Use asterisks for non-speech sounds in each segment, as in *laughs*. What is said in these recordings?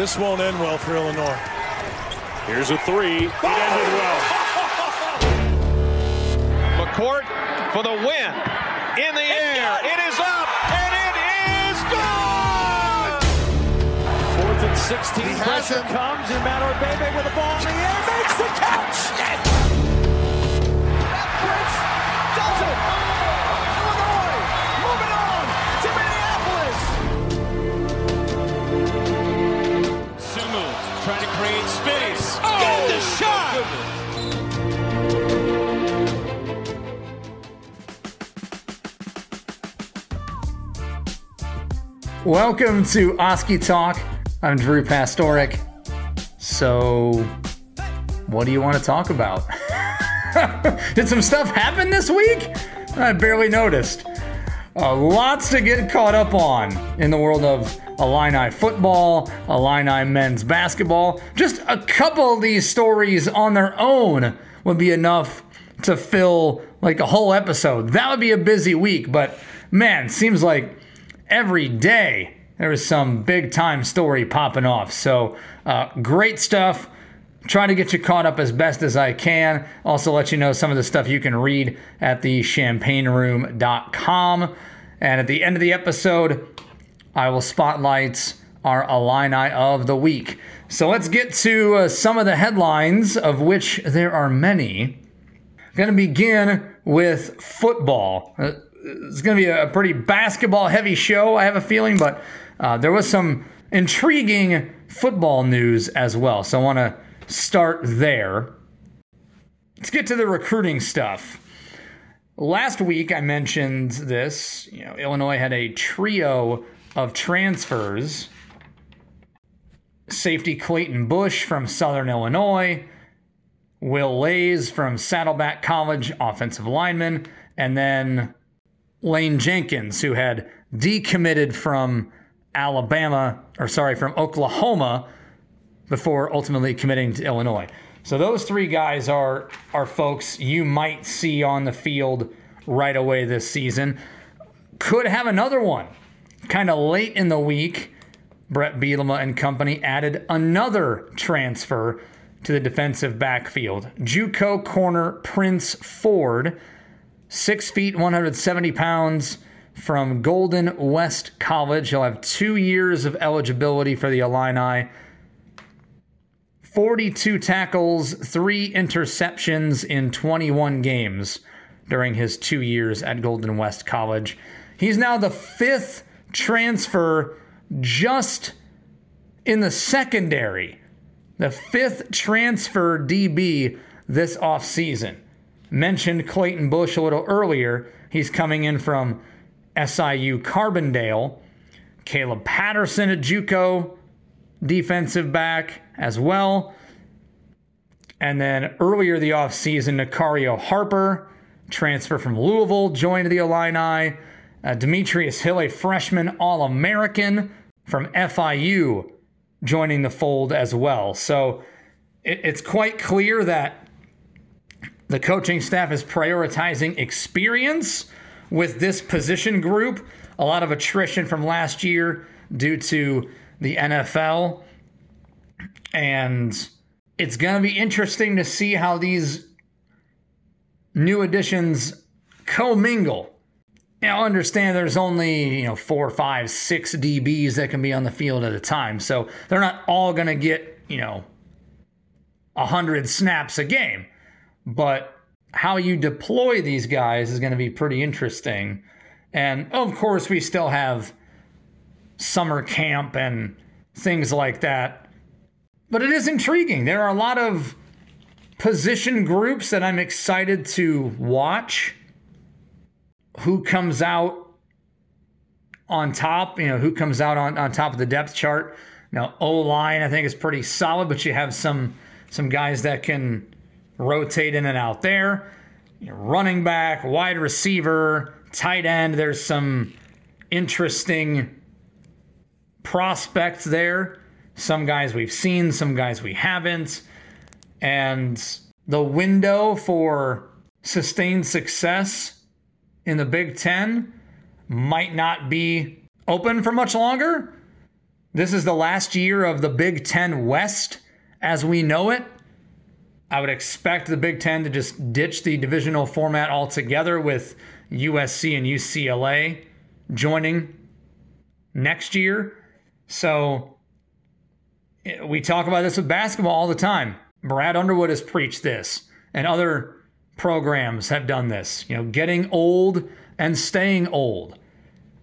This won't end well for Illinois. Here's a three. It ended well. McCourt for the win. In the air. It is up. And it is good. Fourth and 16. He Pressure him. comes. And Matt Bebe with the ball in the air makes the catch. Yes! Shot. Welcome to Oskee Talk. I'm Drew Pastoric. So, what do you want to talk about? *laughs* Did some stuff happen this week? I barely noticed. Uh, lots to get caught up on in the world of Illini football, Illini men's basketball. Just a couple of these stories on their own would be enough to fill like a whole episode. That would be a busy week, but man, seems like every day there is some big time story popping off. So, uh, great stuff. Trying to get you caught up as best as I can. Also, let you know some of the stuff you can read at the champaignroom.com. And at the end of the episode, I will spotlight our Illini of the week. So, let's get to uh, some of the headlines, of which there are many. I'm Going to begin with football. Uh, it's going to be a pretty basketball heavy show, I have a feeling, but uh, there was some intriguing football news as well. So I want to start there. Let's get to the recruiting stuff. Last week I mentioned this. You know, Illinois had a trio of transfers. Safety Clayton Bush from Southern Illinois, Will Lays from Saddleback College, offensive lineman, and then Lane Jenkins, who had decommitted from Alabama, or sorry, from Oklahoma before ultimately committing to Illinois. So those three guys are are folks you might see on the field right away this season. Could have another one. Kind of late in the week, Brett Bielema and company added another transfer to the defensive backfield. JUCO corner Prince Ford, six feet, 170 pounds, from Golden West College. He'll have two years of eligibility for the Illini. 42 tackles, three interceptions in 21 games during his two years at Golden West College. He's now the fifth transfer just in the secondary. The fifth transfer DB this offseason. Mentioned Clayton Bush a little earlier. He's coming in from SIU Carbondale. Caleb Patterson at Juco, defensive back as well. And then earlier the offseason, Nicario Harper, transfer from Louisville, joined the Illini. Uh, Demetrius Hill, a freshman All American from FIU, joining the fold as well. So it, it's quite clear that the coaching staff is prioritizing experience with this position group. A lot of attrition from last year due to the NFL. And it's going to be interesting to see how these new additions commingle. Now, understand there's only, you know, four, five, six DBs that can be on the field at a time. So they're not all going to get, you know, 100 snaps a game. But how you deploy these guys is going to be pretty interesting. And of course, we still have summer camp and things like that. But it is intriguing. There are a lot of position groups that I'm excited to watch. Who comes out on top? You know, who comes out on, on top of the depth chart? Now, O line, I think, is pretty solid, but you have some some guys that can rotate in and out there. You know, running back, wide receiver, tight end. There's some interesting prospects there. Some guys we've seen, some guys we haven't. And the window for sustained success in the Big Ten might not be open for much longer. this is the last year of the Big Ten West as we know it. I would expect the Big Ten to just ditch the divisional format altogether with USC and UCLA joining next year. So we talk about this with basketball all the time. Brad Underwood has preached this, and other programs have done this. You know, getting old and staying old.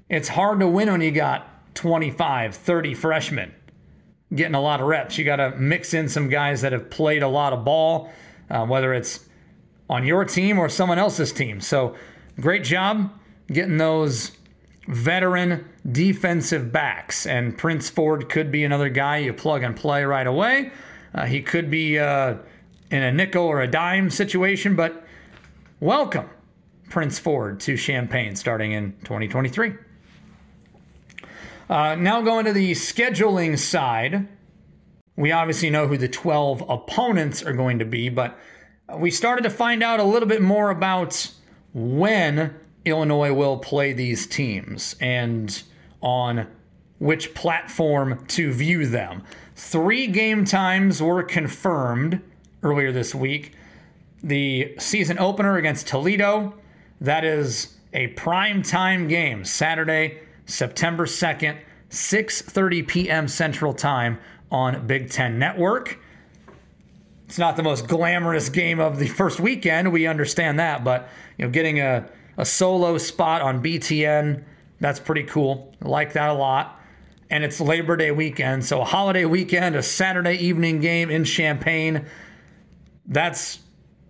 It's hard to win when you got 25, 30 freshmen getting a lot of reps. You got to mix in some guys that have played a lot of ball, uh, whether it's on your team or someone else's team. So, great job getting those veteran defensive backs. And Prince Ford could be another guy you plug and play right away. Uh, he could be uh, in a nickel or a dime situation, but welcome, Prince Ford, to Champaign starting in 2023. Uh, now going to the scheduling side. We obviously know who the 12 opponents are going to be, but we started to find out a little bit more about when Illinois will play these teams and on which platform to view them. Three game times were confirmed earlier this week. The season opener against Toledo, that is a prime time game, Saturday, September 2nd, 6:30 p.m. Central Time on Big 10 Network. It's not the most glamorous game of the first weekend, we understand that, but you know, getting a, a solo spot on BTN, that's pretty cool. I like that a lot. And it's Labor Day weekend, so a holiday weekend, a Saturday evening game in Champaign. That's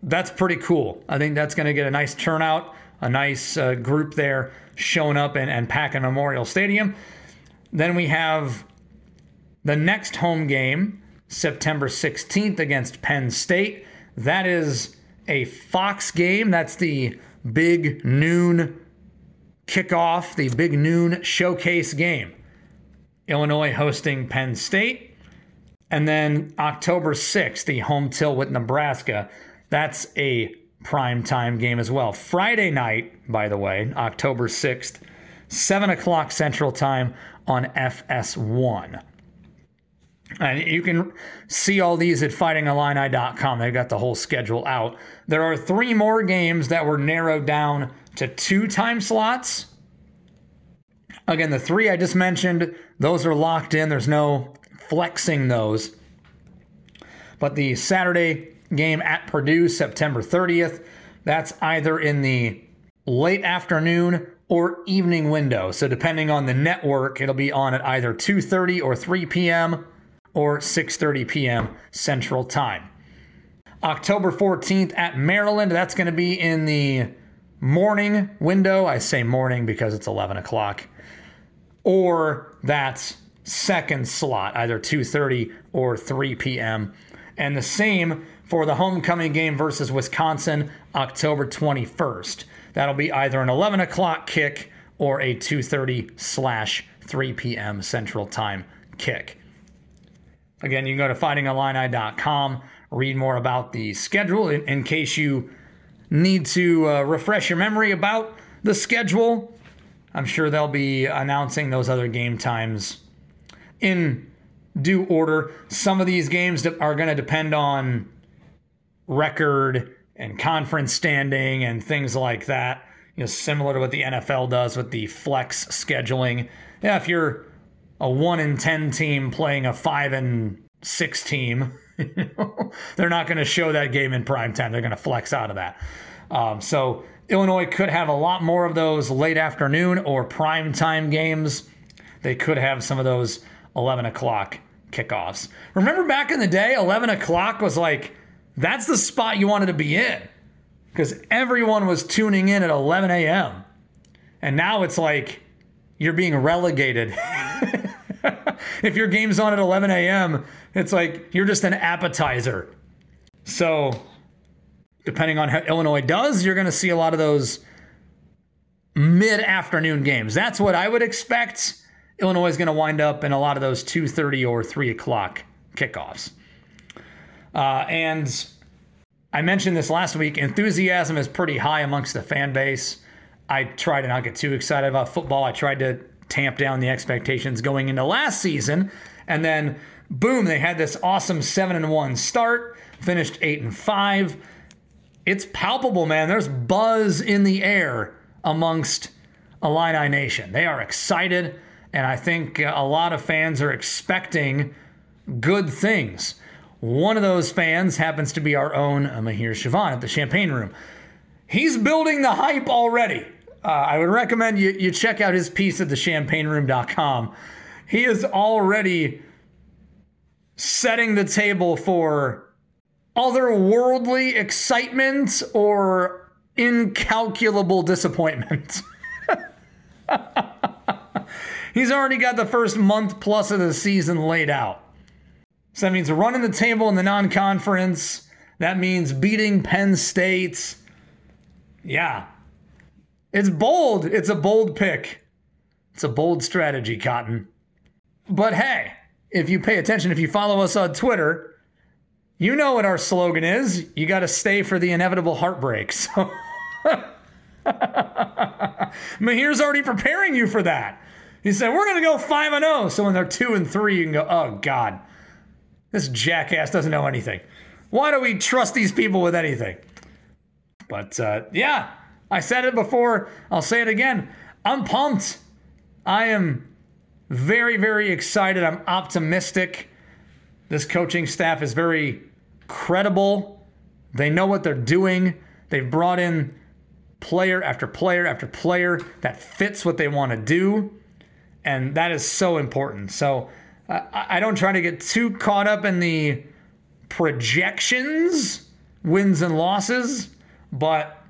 that's pretty cool. I think that's going to get a nice turnout, a nice uh, group there showing up and, and packing Memorial Stadium. Then we have the next home game, September 16th against Penn State. That is a Fox game. That's the big noon kickoff, the big noon showcase game. Illinois hosting Penn State. And then October 6th, the home tilt with Nebraska. That's a prime time game as well. Friday night, by the way, October 6th, 7 o'clock Central Time on FS1. And you can see all these at fightingillini.com. They've got the whole schedule out. There are three more games that were narrowed down to two time slots. Again, the three I just mentioned, those are locked in. There's no flexing those. But the Saturday game at Purdue, September 30th, that's either in the late afternoon or evening window. So depending on the network, it'll be on at either 2:30 or 3 p.m. or 6:30 p.m. Central Time. October 14th at Maryland, that's going to be in the morning window. I say morning because it's 11 o'clock. Or that second slot, either 2:30 or 3 p.m. And the same for the homecoming game versus Wisconsin, October 21st. That'll be either an 11 o'clock kick or a 2:30 slash 3 p.m. Central Time kick. Again, you can go to fightingillini.com, read more about the schedule in, in case you need to uh, refresh your memory about the schedule. I'm sure they'll be announcing those other game times in due order. Some of these games are going to depend on record and conference standing and things like that. You know, similar to what the NFL does with the flex scheduling. Yeah, if you're a one in ten team playing a five and six team, *laughs* they're not going to show that game in prime time. They're going to flex out of that. Um, so Illinois could have a lot more of those late afternoon or prime time games. They could have some of those 11 o'clock kickoffs. Remember back in the day, 11 o'clock was like that's the spot you wanted to be in because everyone was tuning in at 11 a.m. And now it's like you're being relegated. *laughs* if your game's on at 11 a.m., it's like you're just an appetizer. So, depending on how Illinois does, you're going to see a lot of those mid afternoon games. That's what I would expect. Illinois is going to wind up in a lot of those 2:30 or 3 o'clock kickoffs. Uh, and I mentioned this last week. Enthusiasm is pretty high amongst the fan base. I try to not get too excited about football. I tried to tamp down the expectations going into last season. And then, boom, they had this awesome 7 and 1 start, finished 8 and 5. It's palpable, man. There's buzz in the air amongst Illini Nation. They are excited, and I think a lot of fans are expecting good things. One of those fans happens to be our own Mahir Shivan at the Champaign Room. He's building the hype already. Uh, I would recommend you, you check out his piece at thechampaignroom.com. He is already setting the table for otherworldly excitement or incalculable disappointment. *laughs* He's already got the first month plus of the season laid out. So that means running the table in the non conference. That means beating Penn State. Yeah. It's bold. It's a bold pick. It's a bold strategy, Cotton. But hey, if you pay attention, if you follow us on Twitter, you know what our slogan is. You got to stay for the inevitable heartbreak. *laughs* So *laughs* Mahir's already preparing you for that. He said, We're going to go 5 and 0. So when they're 2 and 3, you can go, Oh, God, this jackass doesn't know anything. Why do we trust these people with anything? But uh, yeah, I said it before. I'll say it again. I'm pumped. I am very, very excited. I'm optimistic. This coaching staff is very credible. They know what they're doing. They've brought in player after player after player that fits what they want to do. And that is so important. So uh, I don't try to get too caught up in the projections, wins and losses, but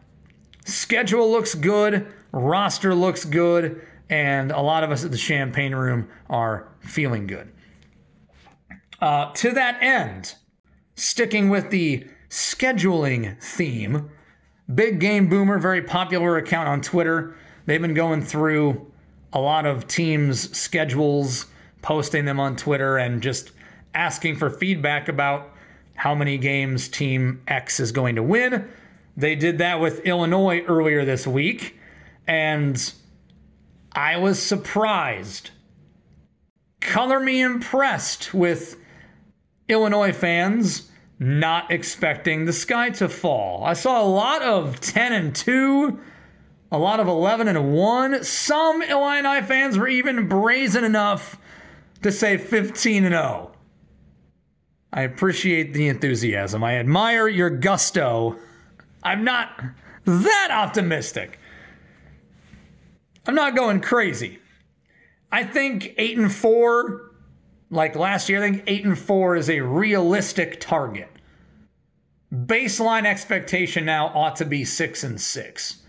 schedule looks good, roster looks good, and a lot of us at the Champaign Room are feeling good. Uh, to that end, sticking with the scheduling theme, Big Game Boomer, very popular account on Twitter. They've been going through a lot of teams' schedules, posting them on Twitter, and just asking for feedback about how many games Team X is going to win. They did that with Illinois earlier this week, and I was surprised. Color me impressed with Illinois fans not expecting the sky to fall. I saw a lot of 10 and 2, a lot of 11 and 1. Some Illini fans were even brazen enough to say 15 and 0. I appreciate the enthusiasm. I admire your gusto. I'm not that optimistic. I'm not going crazy. I think 8 and 4 like last year, I think 8 and 4 is a realistic target. Baseline expectation now ought to be 6 and 6.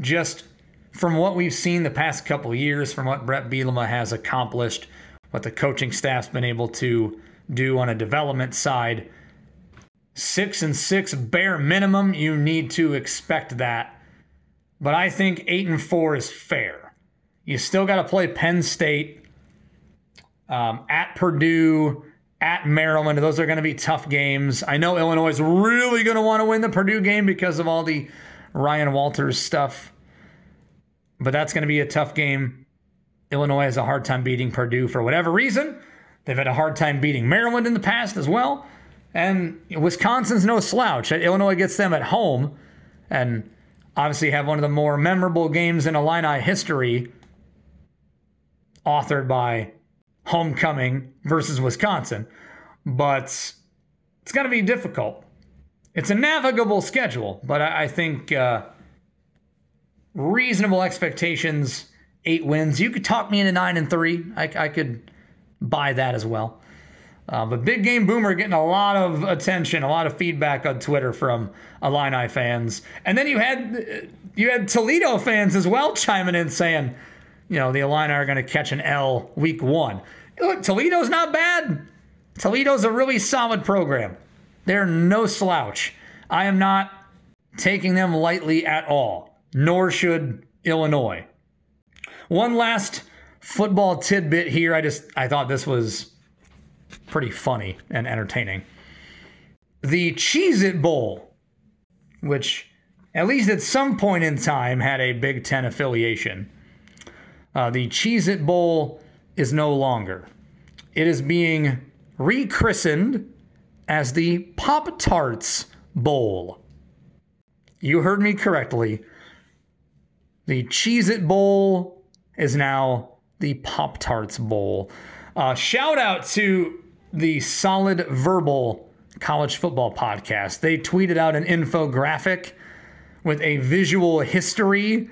Just from what we've seen the past couple years, from what Brett Bielema has accomplished, what the coaching staff's been able to do on a development side, 6 and 6 bare minimum, you need to expect that. But I think 8 and 4 is fair. You still got to play Penn State um, at Purdue, at Maryland. Those are going to be tough games. I know Illinois is really going to want to win the Purdue game because of all the Ryan Walters stuff, but that's going to be a tough game. Illinois has a hard time beating Purdue for whatever reason. They've had a hard time beating Maryland in the past as well. And Wisconsin's no slouch. Illinois gets them at home and obviously have one of the more memorable games in Illini history, authored by homecoming versus Wisconsin, but it's going to be difficult. It's a navigable schedule, but I, think uh, reasonable expectations, eight wins. You could talk me into nine and three. I, I could buy that as well. Uh, but Big Game Boomer getting a lot of attention, a lot of feedback on Twitter from Illini fans, and then you had you had Toledo fans as well chiming in saying, you know, the Illini are going to catch an L week one. Look, Toledo's not bad. Toledo's a really solid program. They're no slouch. I am not taking them lightly at all, nor should Illinois. One last football tidbit here. I just I thought this was pretty funny and entertaining. The Cheez It Bowl, which at least at some point in time had a Big Ten affiliation, Uh, the Cheez It Bowl is no longer. It is being rechristened as the Pop Tarts Bowl. You heard me correctly. The Cheez It Bowl is now the Pop Tarts Bowl. Uh, shout out to the Solid Verbal College Football Podcast. They tweeted out an infographic with a visual history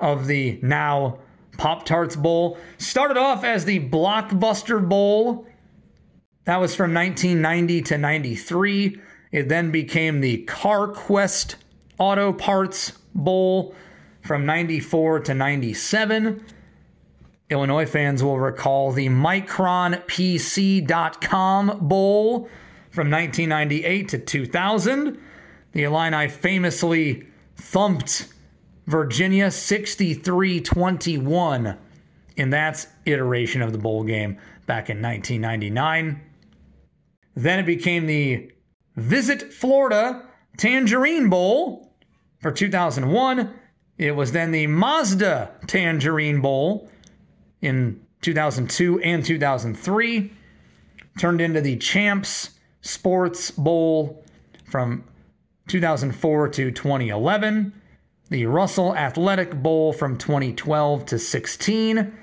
of the now Pop Tarts Bowl. Started off as the Blockbuster Bowl. That was from 1990 to 93. It then became the CarQuest Auto Parts Bowl from 94 to 97. Illinois fans will recall the MicronPC.com Bowl from 1998 to 2000. The Illini famously thumped Virginia 63 21 in that iteration of the bowl game back in 1999. Then it became the Visit Florida Tangerine Bowl for 2001. It was then the Mazda Tangerine Bowl in 2002 and 2003. Turned into the Champs Sports Bowl from 2004 to 2011. The Russell Athletic Bowl from 2012 to 16.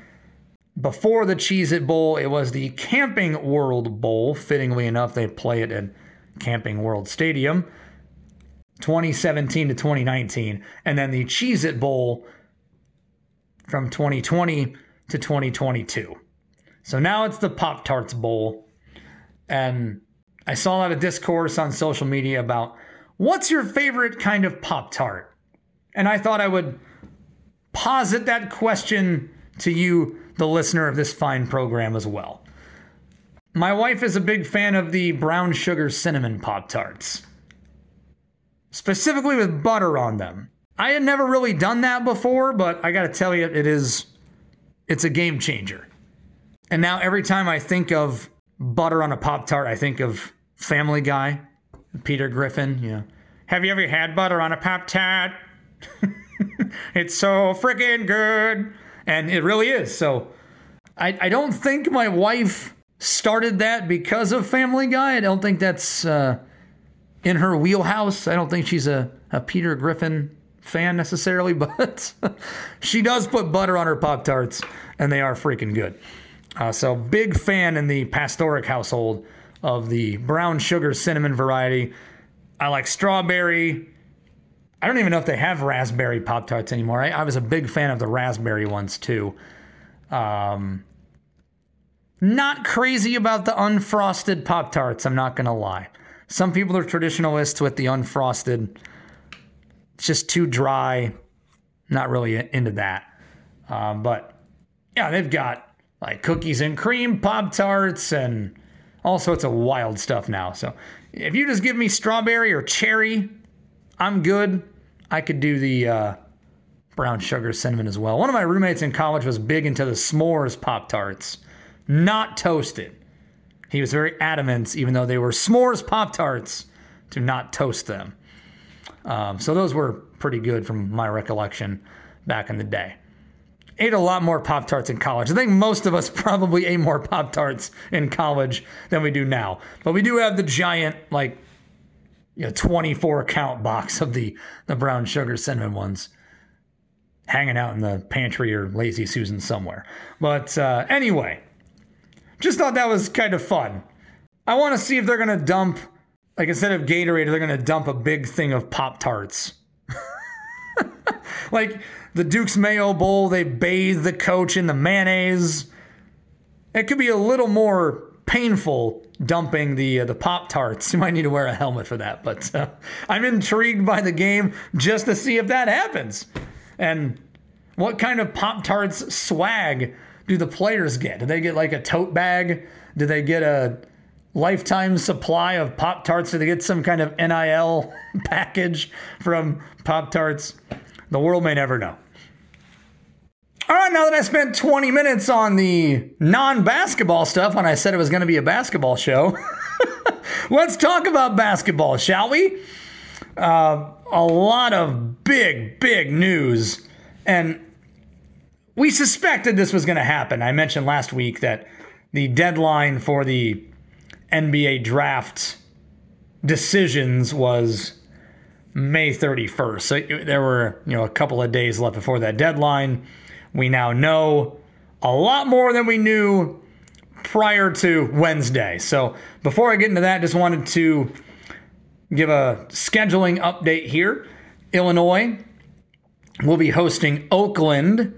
Before the Cheez It Bowl, it was the Camping World Bowl. Fittingly enough, they play it at Camping World Stadium. 2017 to 2019. And then the Cheez It Bowl from 2020 to 2022. So now it's the Pop Tarts Bowl. And I saw a lot of discourse on social media about what's your favorite kind of Pop Tart? And I thought I would posit that question to you, the listener of this fine program, as well. My wife is a big fan of the brown sugar cinnamon Pop Tarts, specifically with butter on them. I had never really done that before, but I gotta tell you, it is, it's a game changer. And now every time I think of butter on a Pop Tart, I think of Family Guy, Peter Griffin. Know, have you ever had butter on a Pop Tart? *laughs* it's so freaking good. And it really is. So I, I don't think my wife started that because of Family Guy. I don't think that's uh, in her wheelhouse. I don't think she's a, a Peter Griffin fan necessarily, *laughs* but she does put butter on her Pop Tarts, and they are freaking good. Uh, so, big fan in the Pastoric household of the brown sugar cinnamon variety. I like strawberry. I don't even know if they have raspberry Pop Tarts anymore. I, I, was a big fan of the raspberry ones too. Um, not crazy about the unfrosted Pop Tarts, I'm not going to lie. Some people are traditionalists with the unfrosted. Just too dry. Not really into that. Um, but yeah, they've got like cookies and cream Pop Tarts and all sorts of wild stuff now. So if you just give me strawberry or cherry, I'm good. I could do the uh, brown sugar cinnamon as well. One of my roommates in college was big into the s'mores Pop Tarts, not toasted. He was very adamant, even though they were s'mores Pop Tarts, to not toast them. Um, so those were pretty good from my recollection back in the day. Ate a lot more Pop Tarts in college. I think most of us *laughs* probably ate more Pop Tarts in college than we do now. But we do have the giant, like, you know, 24 count box of the, the brown sugar cinnamon ones hanging out in the pantry or Lazy Susan somewhere. But uh, anyway, just thought that was kind of fun. I want to see if they're going to dump, like instead of Gatorade, they're to dump a big thing of Pop Tarts. *laughs* like the Duke's Mayo Bowl, they bathe the coach in the mayonnaise. It could be a little more painful dumping the uh, the Pop Tarts. *laughs* You might need to wear a helmet for that, but uh, I'm intrigued by the game just to see if that happens. And what kind of Pop Tarts swag do the players get? Do they get like a tote bag? Do they get a lifetime supply of Pop Tarts? Do they get some kind of NIL *laughs* package from Pop Tarts? The world may never know. All right, now that I spent 20 minutes on the non basketball stuff when I said it was going to be a basketball show, *laughs* let's talk about basketball, shall we? Uh, a lot of big, big news. And we suspected this was going to happen. I mentioned last week that the deadline for the NBA draft decisions was May 31st. So there were, you know, a couple of days left before that deadline. We now know a lot more than we knew prior to Wednesday. So before I get into that, just wanted to give a scheduling update here. Illinois will be hosting Oakland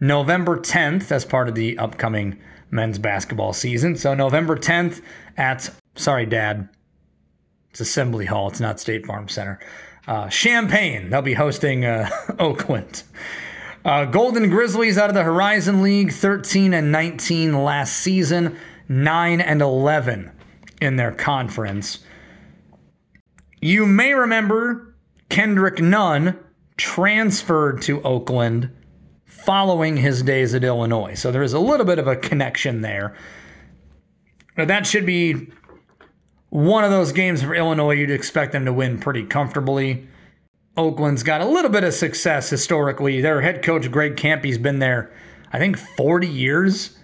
November 10th as part of the upcoming men's basketball season. So November 10th at, sorry, Dad, it's Assembly Hall. It's not State Farm Center. Uh, Champaign. They'll be hosting uh, *laughs* Oakland. Uh, Golden Grizzlies out of the Horizon League, 13 and 19 last season, 9 and 11 in their conference. You may remember Kendrick Nunn transferred to Oakland following his days at Illinois. So there is a little bit of a connection there. But that should be one of those games for Illinois you'd expect them to win pretty comfortably. Oakland's got a little bit of success historically. Their head coach, Greg Kampe's been there, I think, 40 years.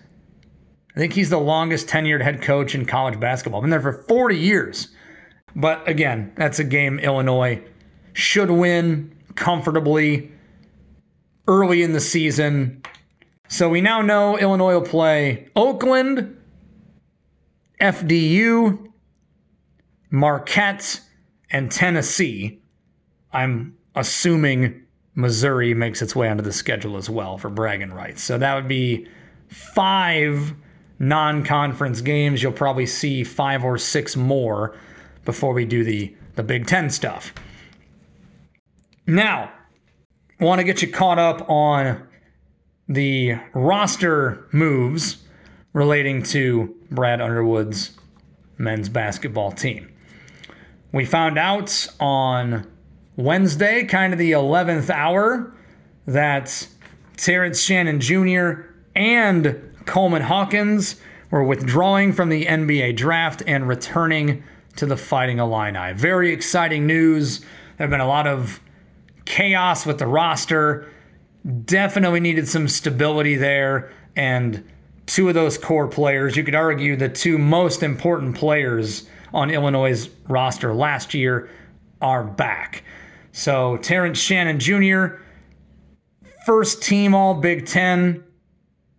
I think he's the longest tenured head coach in college basketball. Been there for 40 years. But again, that's a game Illinois should win comfortably early in the season. So we now know Illinois will play Oakland, FDU, Marquette, and Tennessee. I'm assuming Missouri makes its way onto the schedule as well for bragging rights. So that would be five non conference games. You'll probably see five or six more before we do the, the Big Ten stuff. Now, want to get you caught up on the roster moves relating to Brad Underwood's men's basketball team. We found out on Wednesday, kind of the 11th hour, that Terrence Shannon Jr. and Coleman Hawkins were withdrawing from the NBA draft and returning to the Fighting Illini. Very exciting news. There have been a lot of chaos with the roster. Definitely needed some stability there. And two of those core players, you could argue the two most important players on Illinois' roster last year, are back. So Terrence Shannon Jr., first team All Big Ten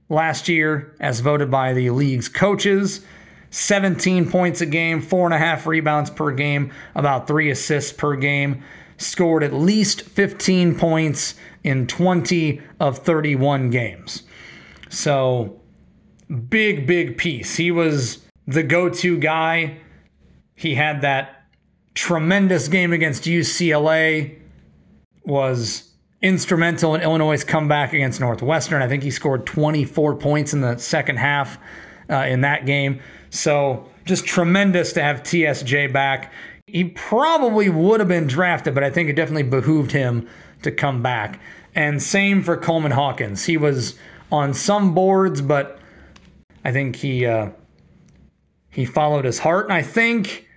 last year, as voted by the league's coaches. 17 points a game, four and a half rebounds per game, about three assists per game scored at least 15 points in 20 of 31 games. So, big, big piece. He was the go to guy. He had that tremendous game against UCLA, was instrumental in Illinois' comeback against Northwestern. I think he scored 24 points in the second half uh, in that game. So, just tremendous to have TSJ back he probably would have been drafted, but I think it definitely behooved him to come back. And same for Coleman Hawkins. He was on some boards, but I think he uh, he followed his heart. And I think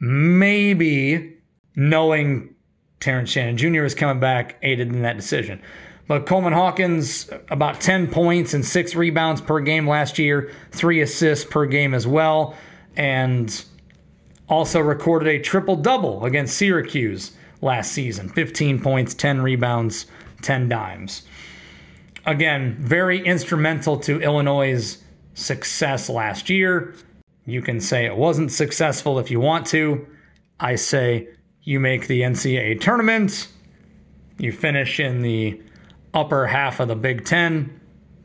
maybe knowing Terrence Shannon Jr. was coming back aided in that decision. But Coleman Hawkins, about 10 points and six rebounds per game last year, three assists per game as well. And also recorded a triple double against Syracuse last season 15 points, 10 rebounds, 10 dimes. Again, very instrumental to Illinois' success last year. You can say it wasn't successful if you want to. I say you make the NCAA tournament, you finish in the upper half of the Big Ten.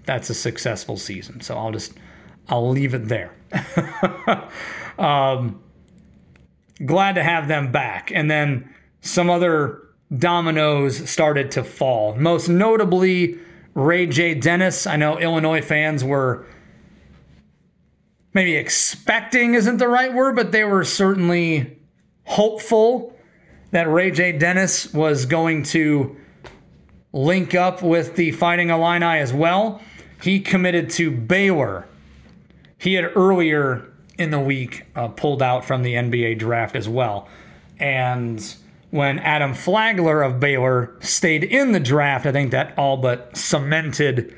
That's a successful season. So I'll just I'll leave it there. *laughs* um, glad to have them back. And then some other dominoes started to fall. Most notably, RayJ Dennis. I know Illinois fans were maybe expecting isn't the right word, but they were certainly hopeful that RayJ Dennis was going to link up with the Fighting Illini as well. He committed to Baylor. He had earlier in the week uh, pulled out from the NBA draft as well. And when Adam Flagler of Baylor stayed in the draft, I think that all but cemented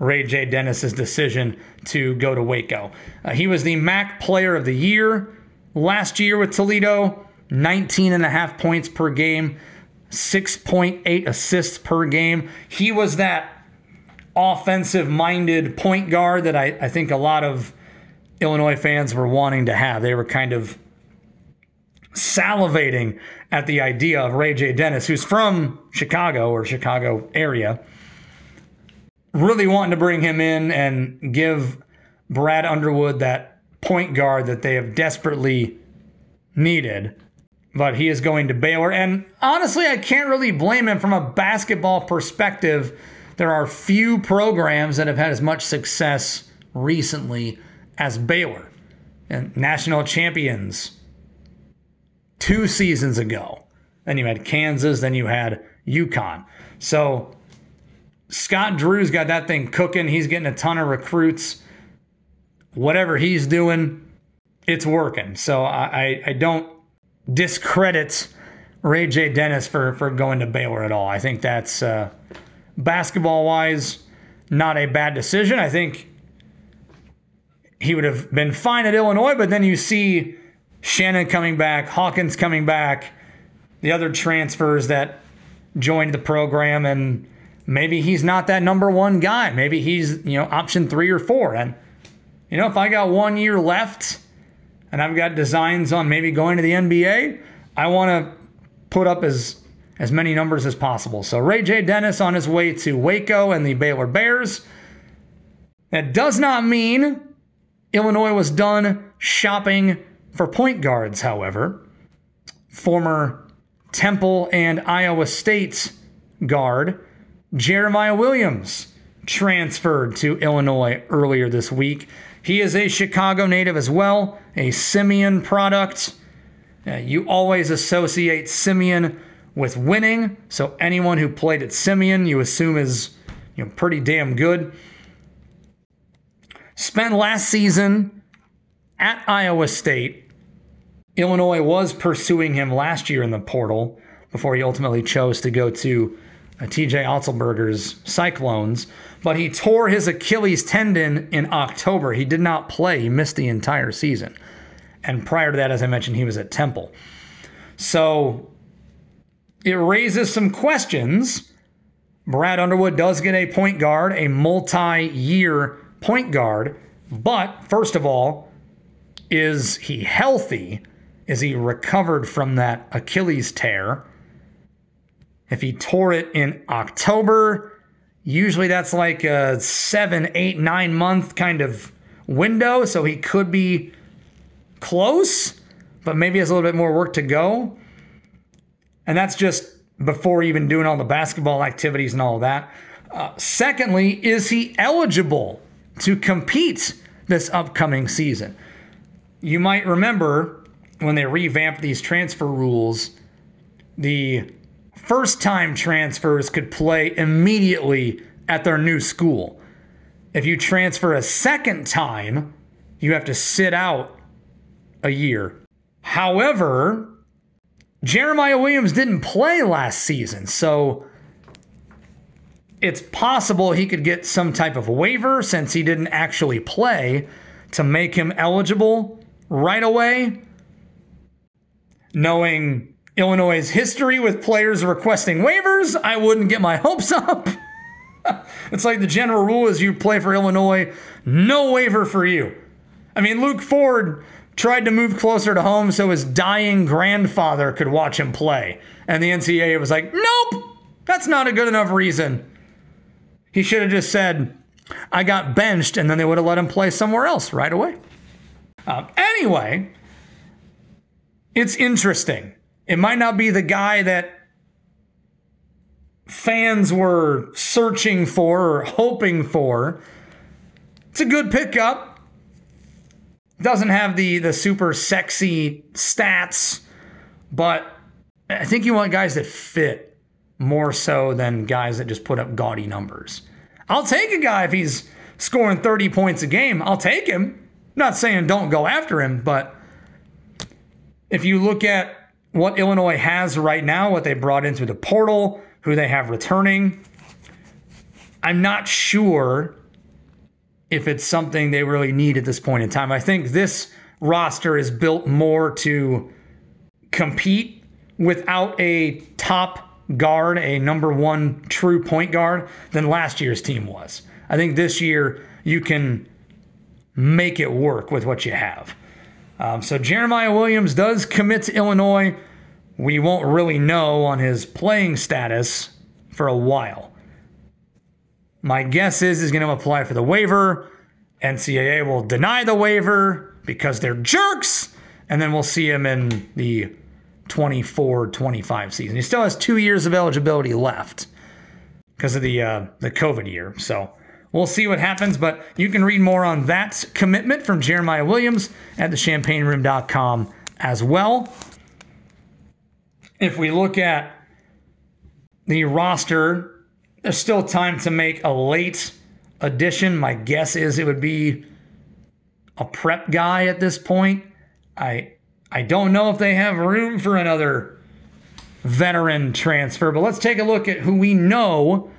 RayJ Dennis's decision to go to Waco. Uh, he was the MAC Player of the Year last year with Toledo, 19 and a half points per game, 6.8 assists per game. He was that offensive minded point guard that I, I think a lot of Illinois fans were wanting to have. They were kind of salivating at the idea of RayJ Dennis, who's from Chicago or Chicago area, really wanting to bring him in and give Brad Underwood that point guard that they have desperately needed. But he is going to Baylor. And honestly, I can't really blame him from a basketball perspective. There are few programs that have had as much success recently as Baylor. And national champions two seasons ago. Then you had Kansas, then you had UConn. So Scott Drew's got that thing cooking. He's getting a ton of recruits. Whatever he's doing, it's working. So I, I, don't discredit RayJ Dennis for, for going to Baylor at all. I think that's uh, basketball wise not a bad decision. I think he would have been fine at Illinois, but then you see Shannon coming back, Hawkins coming back, the other transfers that joined the program, and maybe he's not that number one guy. Maybe he's, you know, option three or four. And, you know, if I got one year left and I've got designs on maybe going to the NBA, I want to put up as as many numbers as possible. So RayJ Dennis on his way to Waco and the Baylor Bears. That does not mean Illinois was done shopping for point guards, however, former Temple and Iowa State guard Jeremiah Williams transferred to Illinois earlier this week. He is a Chicago native as well, a Simeon product. Uh, you always associate Simeon with winning, so anyone who played at Simeon, you assume is you know pretty damn good. Spent last season at Iowa State Illinois was pursuing him last year in the portal before he ultimately chose to go to uh, TJ Otzelberger's Cyclones, but he tore his Achilles tendon in October. He did not play, he missed the entire season. And prior to that, as I mentioned, he was at Temple. So it raises some questions. Brad Underwood does get a point guard, a multi year point guard, but first of all, is he healthy? is he recovered from that Achilles tear. If he tore it in October, usually that's like a seven, eight, nine month kind of window. So he could be close, but maybe has a little bit more work to go. And that's just before even doing all the basketball activities and all that. Uh, secondly, is he eligible to compete this upcoming season? You might remember when they revamped these transfer rules, the first time transfers could play immediately at their new school. If you transfer a second time, you have to sit out a year. However, Jeremiah Williams didn't play last season, so it's possible he could get some type of waiver since he didn't actually play to make him eligible right away knowing Illinois' history with players requesting waivers, I wouldn't get my hopes up. *laughs* it's like the general rule is you play for Illinois, no waiver for you. I mean, Luke Ford tried to move closer to home so his dying grandfather could watch him play. And the NCAA was like, nope, that's not a good enough reason. He should have just said, I got benched, and then they would have let him play somewhere else right away. Um, anyway, it's interesting. It might not be the guy that fans were searching for or hoping for. It's a good pickup. Doesn't have the the super sexy stats, but I think you want guys that fit more so than guys that just put up gaudy numbers. I'll take a guy if he's scoring 30 points a game. I'll take him. not saying don't go after him, but if you look at what Illinois has right now, what they brought into the portal, who they have returning, I'm not sure if it's something they really need at this point in time. I think this roster is built more to compete without a top guard, a number one true point guard, than last year's team was. I think this year you can make it work with what you have. Um, so Jeremiah Williams does commit to Illinois. We won't really know on his playing status for a while. My guess is he's going to apply for the waiver. NCAA will deny the waiver because they're jerks, and then we'll see him in the 24 25 season. He still has two years of eligibility left because of the uh, the COVID year. So we'll see what happens, but you can read more on that commitment from Jeremiah Williams at thechampaignroom.com as well. If we look at the roster, there's still time to make a late addition. My guess is it would be a prep guy at this point. I I don't know if they have room for another veteran transfer, but let's take a look at who we know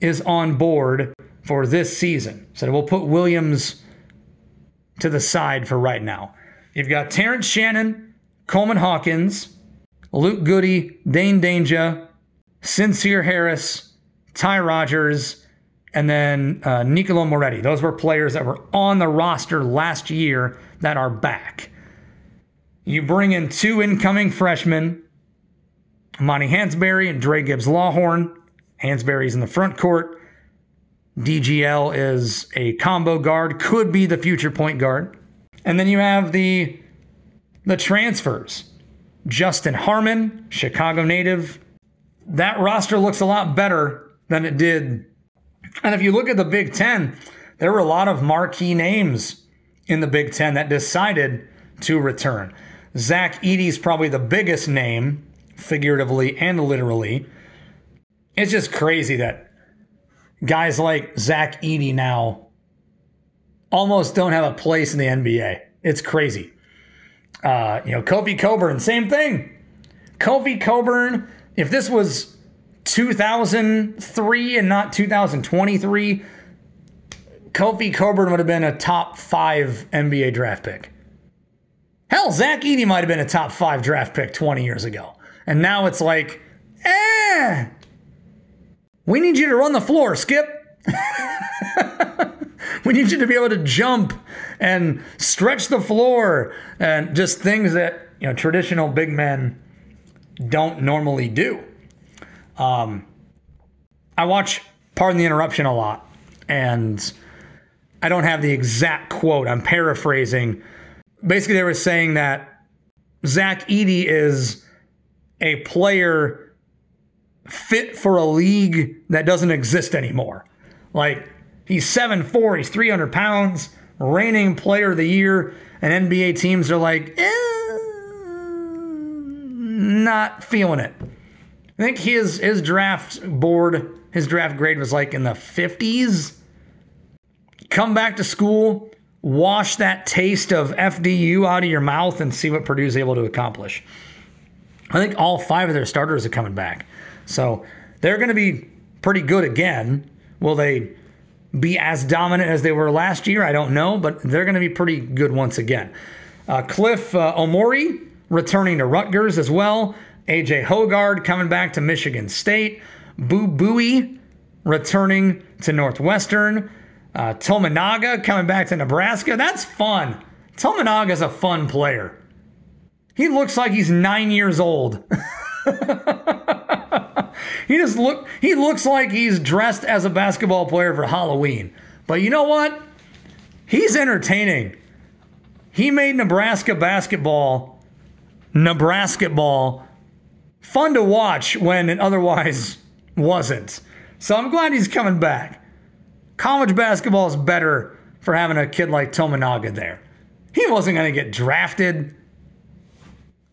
is on board for this season. So we'll put Williams to the side for right now. You've got Terrence Shannon, Coleman Hawkins, Luke Goode, Dain Dainja, Sencire Harris, Ty Rodgers, and then uh, Niccolo Moretti. Those were players that were on the roster last year that are back. You bring in two incoming freshmen, Monty Hansberry and Dra Gibbs Lawhorn. Hansberry's in the front court. DGL is a combo guard, could be the future point guard. And then you have the the transfers. Justin Harmon, Chicago native. That roster looks a lot better than it did. And if you look at the Big Ten, there were a lot of marquee names in the Big Ten that decided to return. Zach Edey's probably the biggest name, figuratively and literally. It's just crazy that guys like Zach Edey now almost don't have a place in the NBA. It's crazy. Uh, you know, Kofi Cockburn, same thing. Kofi Cockburn, if this was 2003 and not 2023, Kofi Cockburn would have been a top five NBA draft pick. Hell, Zach Edey might have been a top five draft pick 20 years ago. And now it's like, eh, we need you to run the floor, Skip. *laughs* we need you to be able to jump and stretch the floor and just things that, you know, traditional big men don't normally do. Um, I watch Pardon the Interruption a lot, and I don't have the exact quote. I'm paraphrasing basically they were saying that Zach Edey is a player fit for a league that doesn't exist anymore. Like he's 7'4, he's 300 pounds, reigning player of the year, and NBA teams are like, eh, not feeling it. I think his his draft board, his draft grade was like in the 50s. Come back to school, wash that taste of FDU out of your mouth and see what Purdue's able to accomplish. I think all five of their starters are coming back. So they're going to be pretty good again. Will they be as dominant as they were last year? I don't know, but they're going to be pretty good once again. Uh, Cliff uh, Omoruyi returning to Rutgers as well. AJ Hoggard coming back to Michigan State. Boo Buie returning to Northwestern. Uh, coming back to Nebraska. That's fun. Tominaga's a fun player. He looks like he's nine years old. *laughs* he just look he looks like he's dressed as a basketball player for Halloween. But you know what? He's entertaining. He made Nebraska basketball Nebraska ball fun to watch when it otherwise *laughs* wasn't. So I'm glad he's coming back. College basketball is better for having a kid like Tominaga there. He wasn't going to get drafted.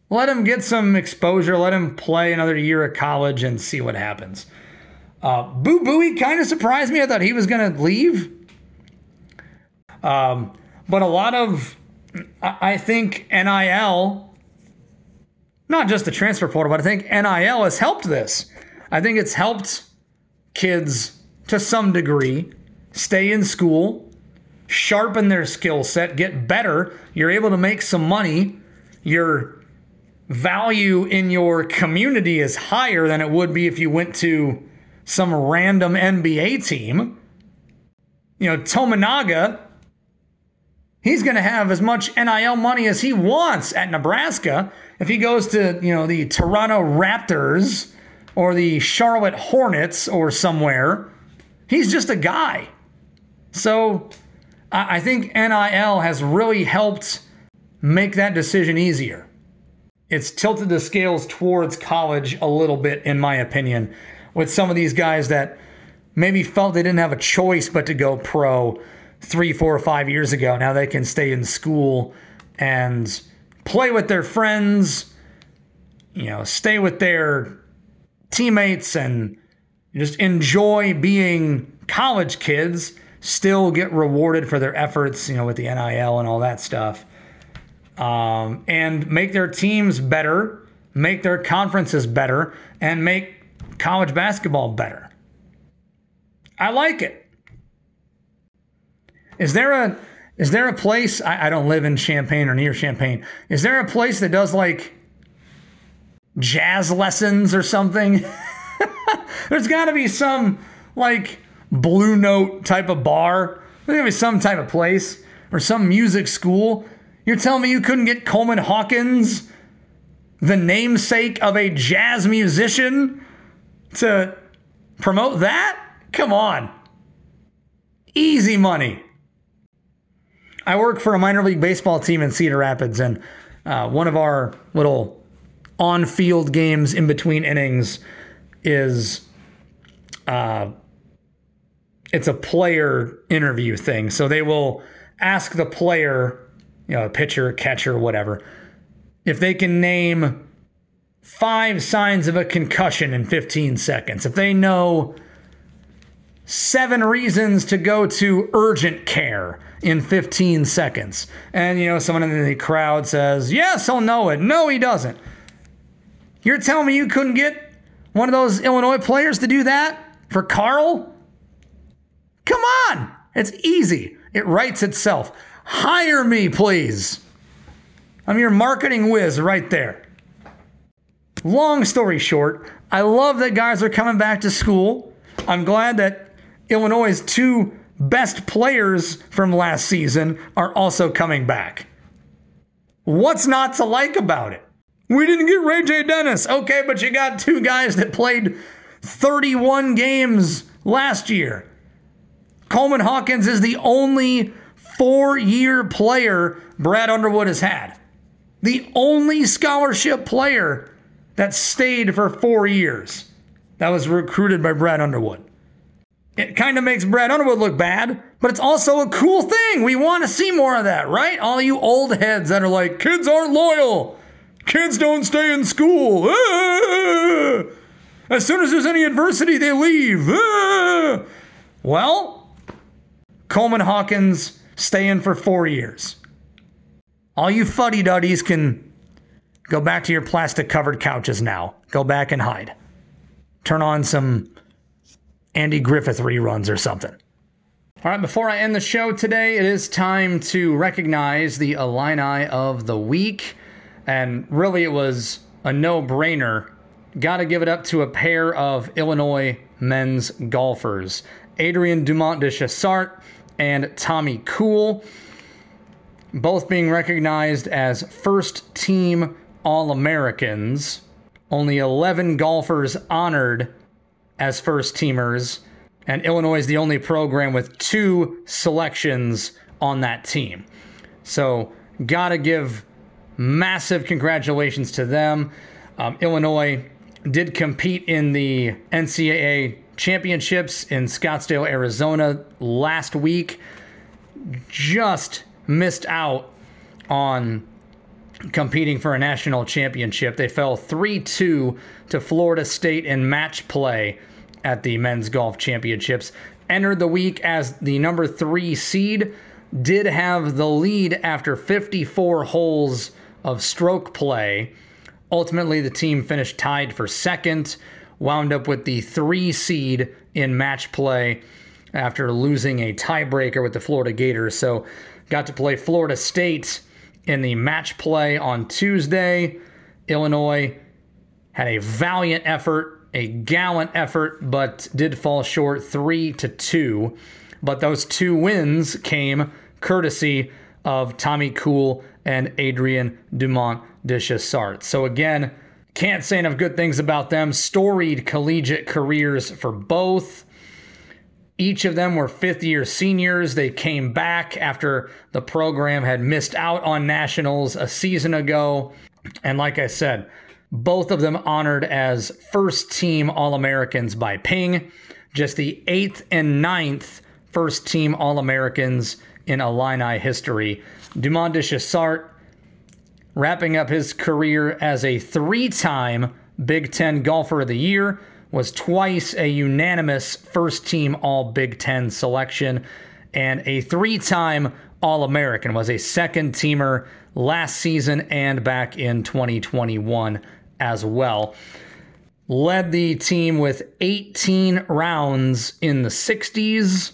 Let him get some exposure. Let him play another year at college and see what happens. Uh, Boo Buie kind of surprised me. I thought he was going to leave. Um, but a lot of, I think NIL, not just the transfer portal, but I think NIL has helped this. I think it's helped kids to some degree stay in school, sharpen their skill set, get better. You're able to make some money. Your value in your community is higher than it would be if you went to some random NBA team. You know, Tominaga, he's going to have as much NIL money as he wants at Nebraska. If he goes to, you know, the Toronto Raptors or the Charlotte Hornets or somewhere, he's just a guy. So I think NIL has really helped make that decision easier. It's tilted the scales towards college a little bit, in my opinion, with some of these guys that maybe felt they didn't have a choice but to go pro three, four, or five years ago. Now they can stay in school and play with their friends, you know, stay with their teammates and just enjoy being college kids, still get rewarded for their efforts, you know, with the NIL and all that stuff. Um, and make their teams better, make their conferences better, and make college basketball better. I like it. Is there a is there a place I, I don't live in Champaign or near Champaign? Is there a place that does like jazz lessons or something? *laughs* There's got to be some like blue note type of bar. There's to be some type of place or some music school. You're telling me you couldn't get Coleman Hawkins, the namesake of a jazz musician, to promote that? Come on. Easy money. I work for a minor league baseball team in Cedar Rapids, and uh, one of our little on field games in between innings is uh, it's a player interview thing. So they will ask the player, you know, pitcher, catcher, whatever, if they can name five signs of a concussion in 15 seconds. If they know seven reasons to go to urgent care in 15 seconds. And, you know, someone in the crowd says, Yes, he'll know it. No, he doesn't. You're telling me you couldn't get one of those Illinois players to do that for Carl? Come on. It's easy. It writes itself. Hire me, please. I'm your marketing whiz right there. Long story short, I love that guys are coming back to school. I'm glad that Illinois' two best players from last season are also coming back. What's not to like about it? We didn't get RayJ Dennis. Okay, but you got two guys that played 31 games last year. Coleman Hawkins is the only four year player Brad Underwood has had. The only scholarship player that stayed for four years that was recruited by Brad Underwood. It kind of makes Brad Underwood look bad, but it's also a cool thing. We want to see more of that, right? All you old heads that are like, kids aren't loyal, kids don't stay in school. Ah! *laughs* As soon as there's any adversity, they leave. Ah! *laughs* Well, Coleman Hawkins staying for four years. All you fuddy duddies can go back to your plastic covered couches now. Go back and hide. Turn on some Andy Griffith reruns or something. All right, before I end the show today, it is time to recognize the Illini of the week. And really, it was a no brainer. Got to give it up to a pair of Illinois men's golfers Adrian Dumont de Chassart and Tommy Kuhl, both being recognized as first team All Americans. Only 11 golfers honored as first teamers, and Illinois is the only program with two selections on that team. So, gotta give massive congratulations to them. Um, Illinois did compete in the NCAA championships in Scottsdale, Arizona last week. Just missed out on competing for a national championship. They fell 3 2 to Florida State in match play at the men's golf championships. Entered the week as the number three seed, did have the lead after 54 holes of stroke play. Ultimately, the team finished tied for second, wound up with the three seed in match play. after losing a tiebreaker with the Florida Gators. So, got to play Florida State in the match play on Tuesday. Illinois had a valiant effort, a gallant effort, but did fall short 3 to 2. But those two wins came courtesy of Tommy Kuhl and Adrian Dumont de Chassart. So again, can't say enough good things about them. Storied collegiate careers for both. Each of them were fifth year seniors. They came back after the program had missed out on nationals a season ago. And like I said, both of them honored as first team All Americans by Ping, just the eighth and ninth first team All Americans in Illini history. Dumont de Chassart wrapping up his career as a three time Big Ten Golfer of the Year, was twice a unanimous first team All Big Ten selection, and a three time All American, was a second teamer last season and back in 2021 as well. Led the team with 18 rounds in the 60s,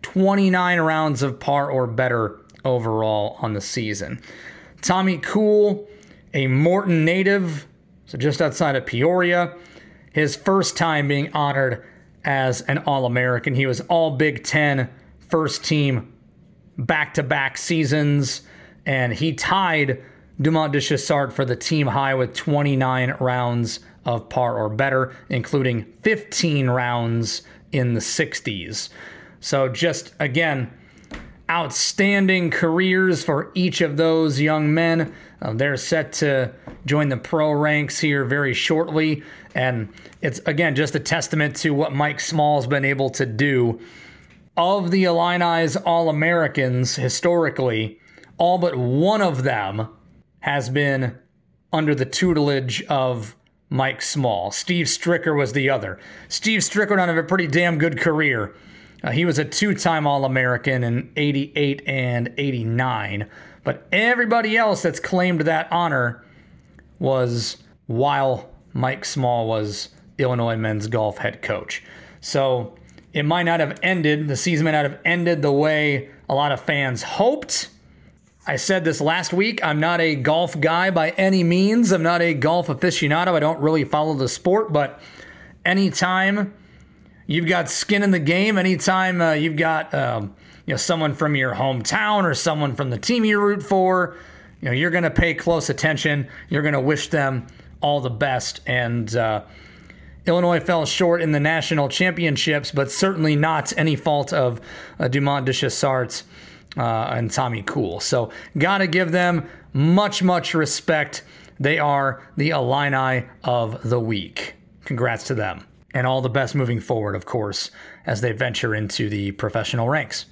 29 rounds of par or better overall on the season. Tommy Kuhl, a Morton native, so just outside of Peoria, his first time being honored as an All American. He was All Big Ten first team back to back seasons, and he tied Dumont de Chassart for the team high with 29 rounds of par or better, including 15 rounds in the 60s. So, just again, outstanding careers for each of those young men. Uh, they're set to join the pro ranks here very shortly. And it's, again, just a testament to what Mike Small's been able to do. Of the Illini's All Americans historically, all but one of them has been under the tutelage of Mike Small. Steve Stricker was the other. Steve Stricker have a pretty damn good career. Uh, he was a two time All American in 88 and 89. But everybody else that's claimed that honor was while Mike Small was Illinois men's golf head coach. So it might not have ended, the season might not have ended the way a lot of fans hoped. I said this last week. I'm not a golf guy by any means. I'm not a golf aficionado. I don't really follow the sport, but anytime you've got skin in the game, anytime uh, you've got um, you know someone from your hometown or someone from the team you root for, you know you're going to pay close attention. You're going to wish them all the best. And uh, Illinois fell short in the national championships, but certainly not any fault of uh, Dumont de uh, and Tommy Kuhl. So, got to give them much, much respect. They are the Illini of the week. Congrats to them. And all the best moving forward, of course, as they venture into the professional ranks.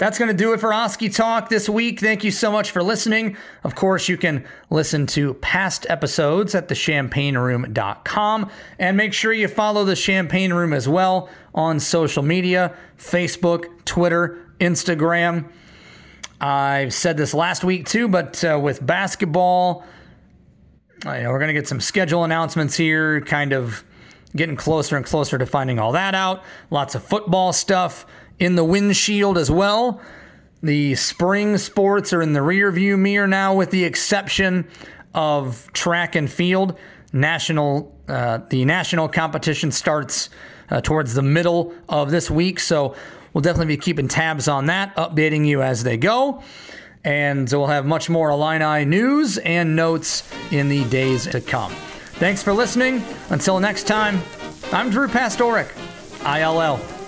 That's going to do it for Oskee Talk this week. Thank you so much for listening. Of course, you can listen to past episodes at thechampaignroom.com and make sure you follow the Champaign Room as well on social media Facebook, Twitter, Instagram. I've said this last week too, but uh, with basketball, I know we're going to get some schedule announcements here, kind of getting closer and closer to finding all that out. Lots of football stuff in the windshield as well. The spring sports are in the rearview mirror now, with the exception of track and field. National, uh, the national competition starts uh, towards the middle of this week, so we'll definitely be keeping tabs on that, updating you as they go. And we'll have much more Illini news and notes in the days to come. Thanks for listening. Until next time, I'm Drew Pastoric, ILL.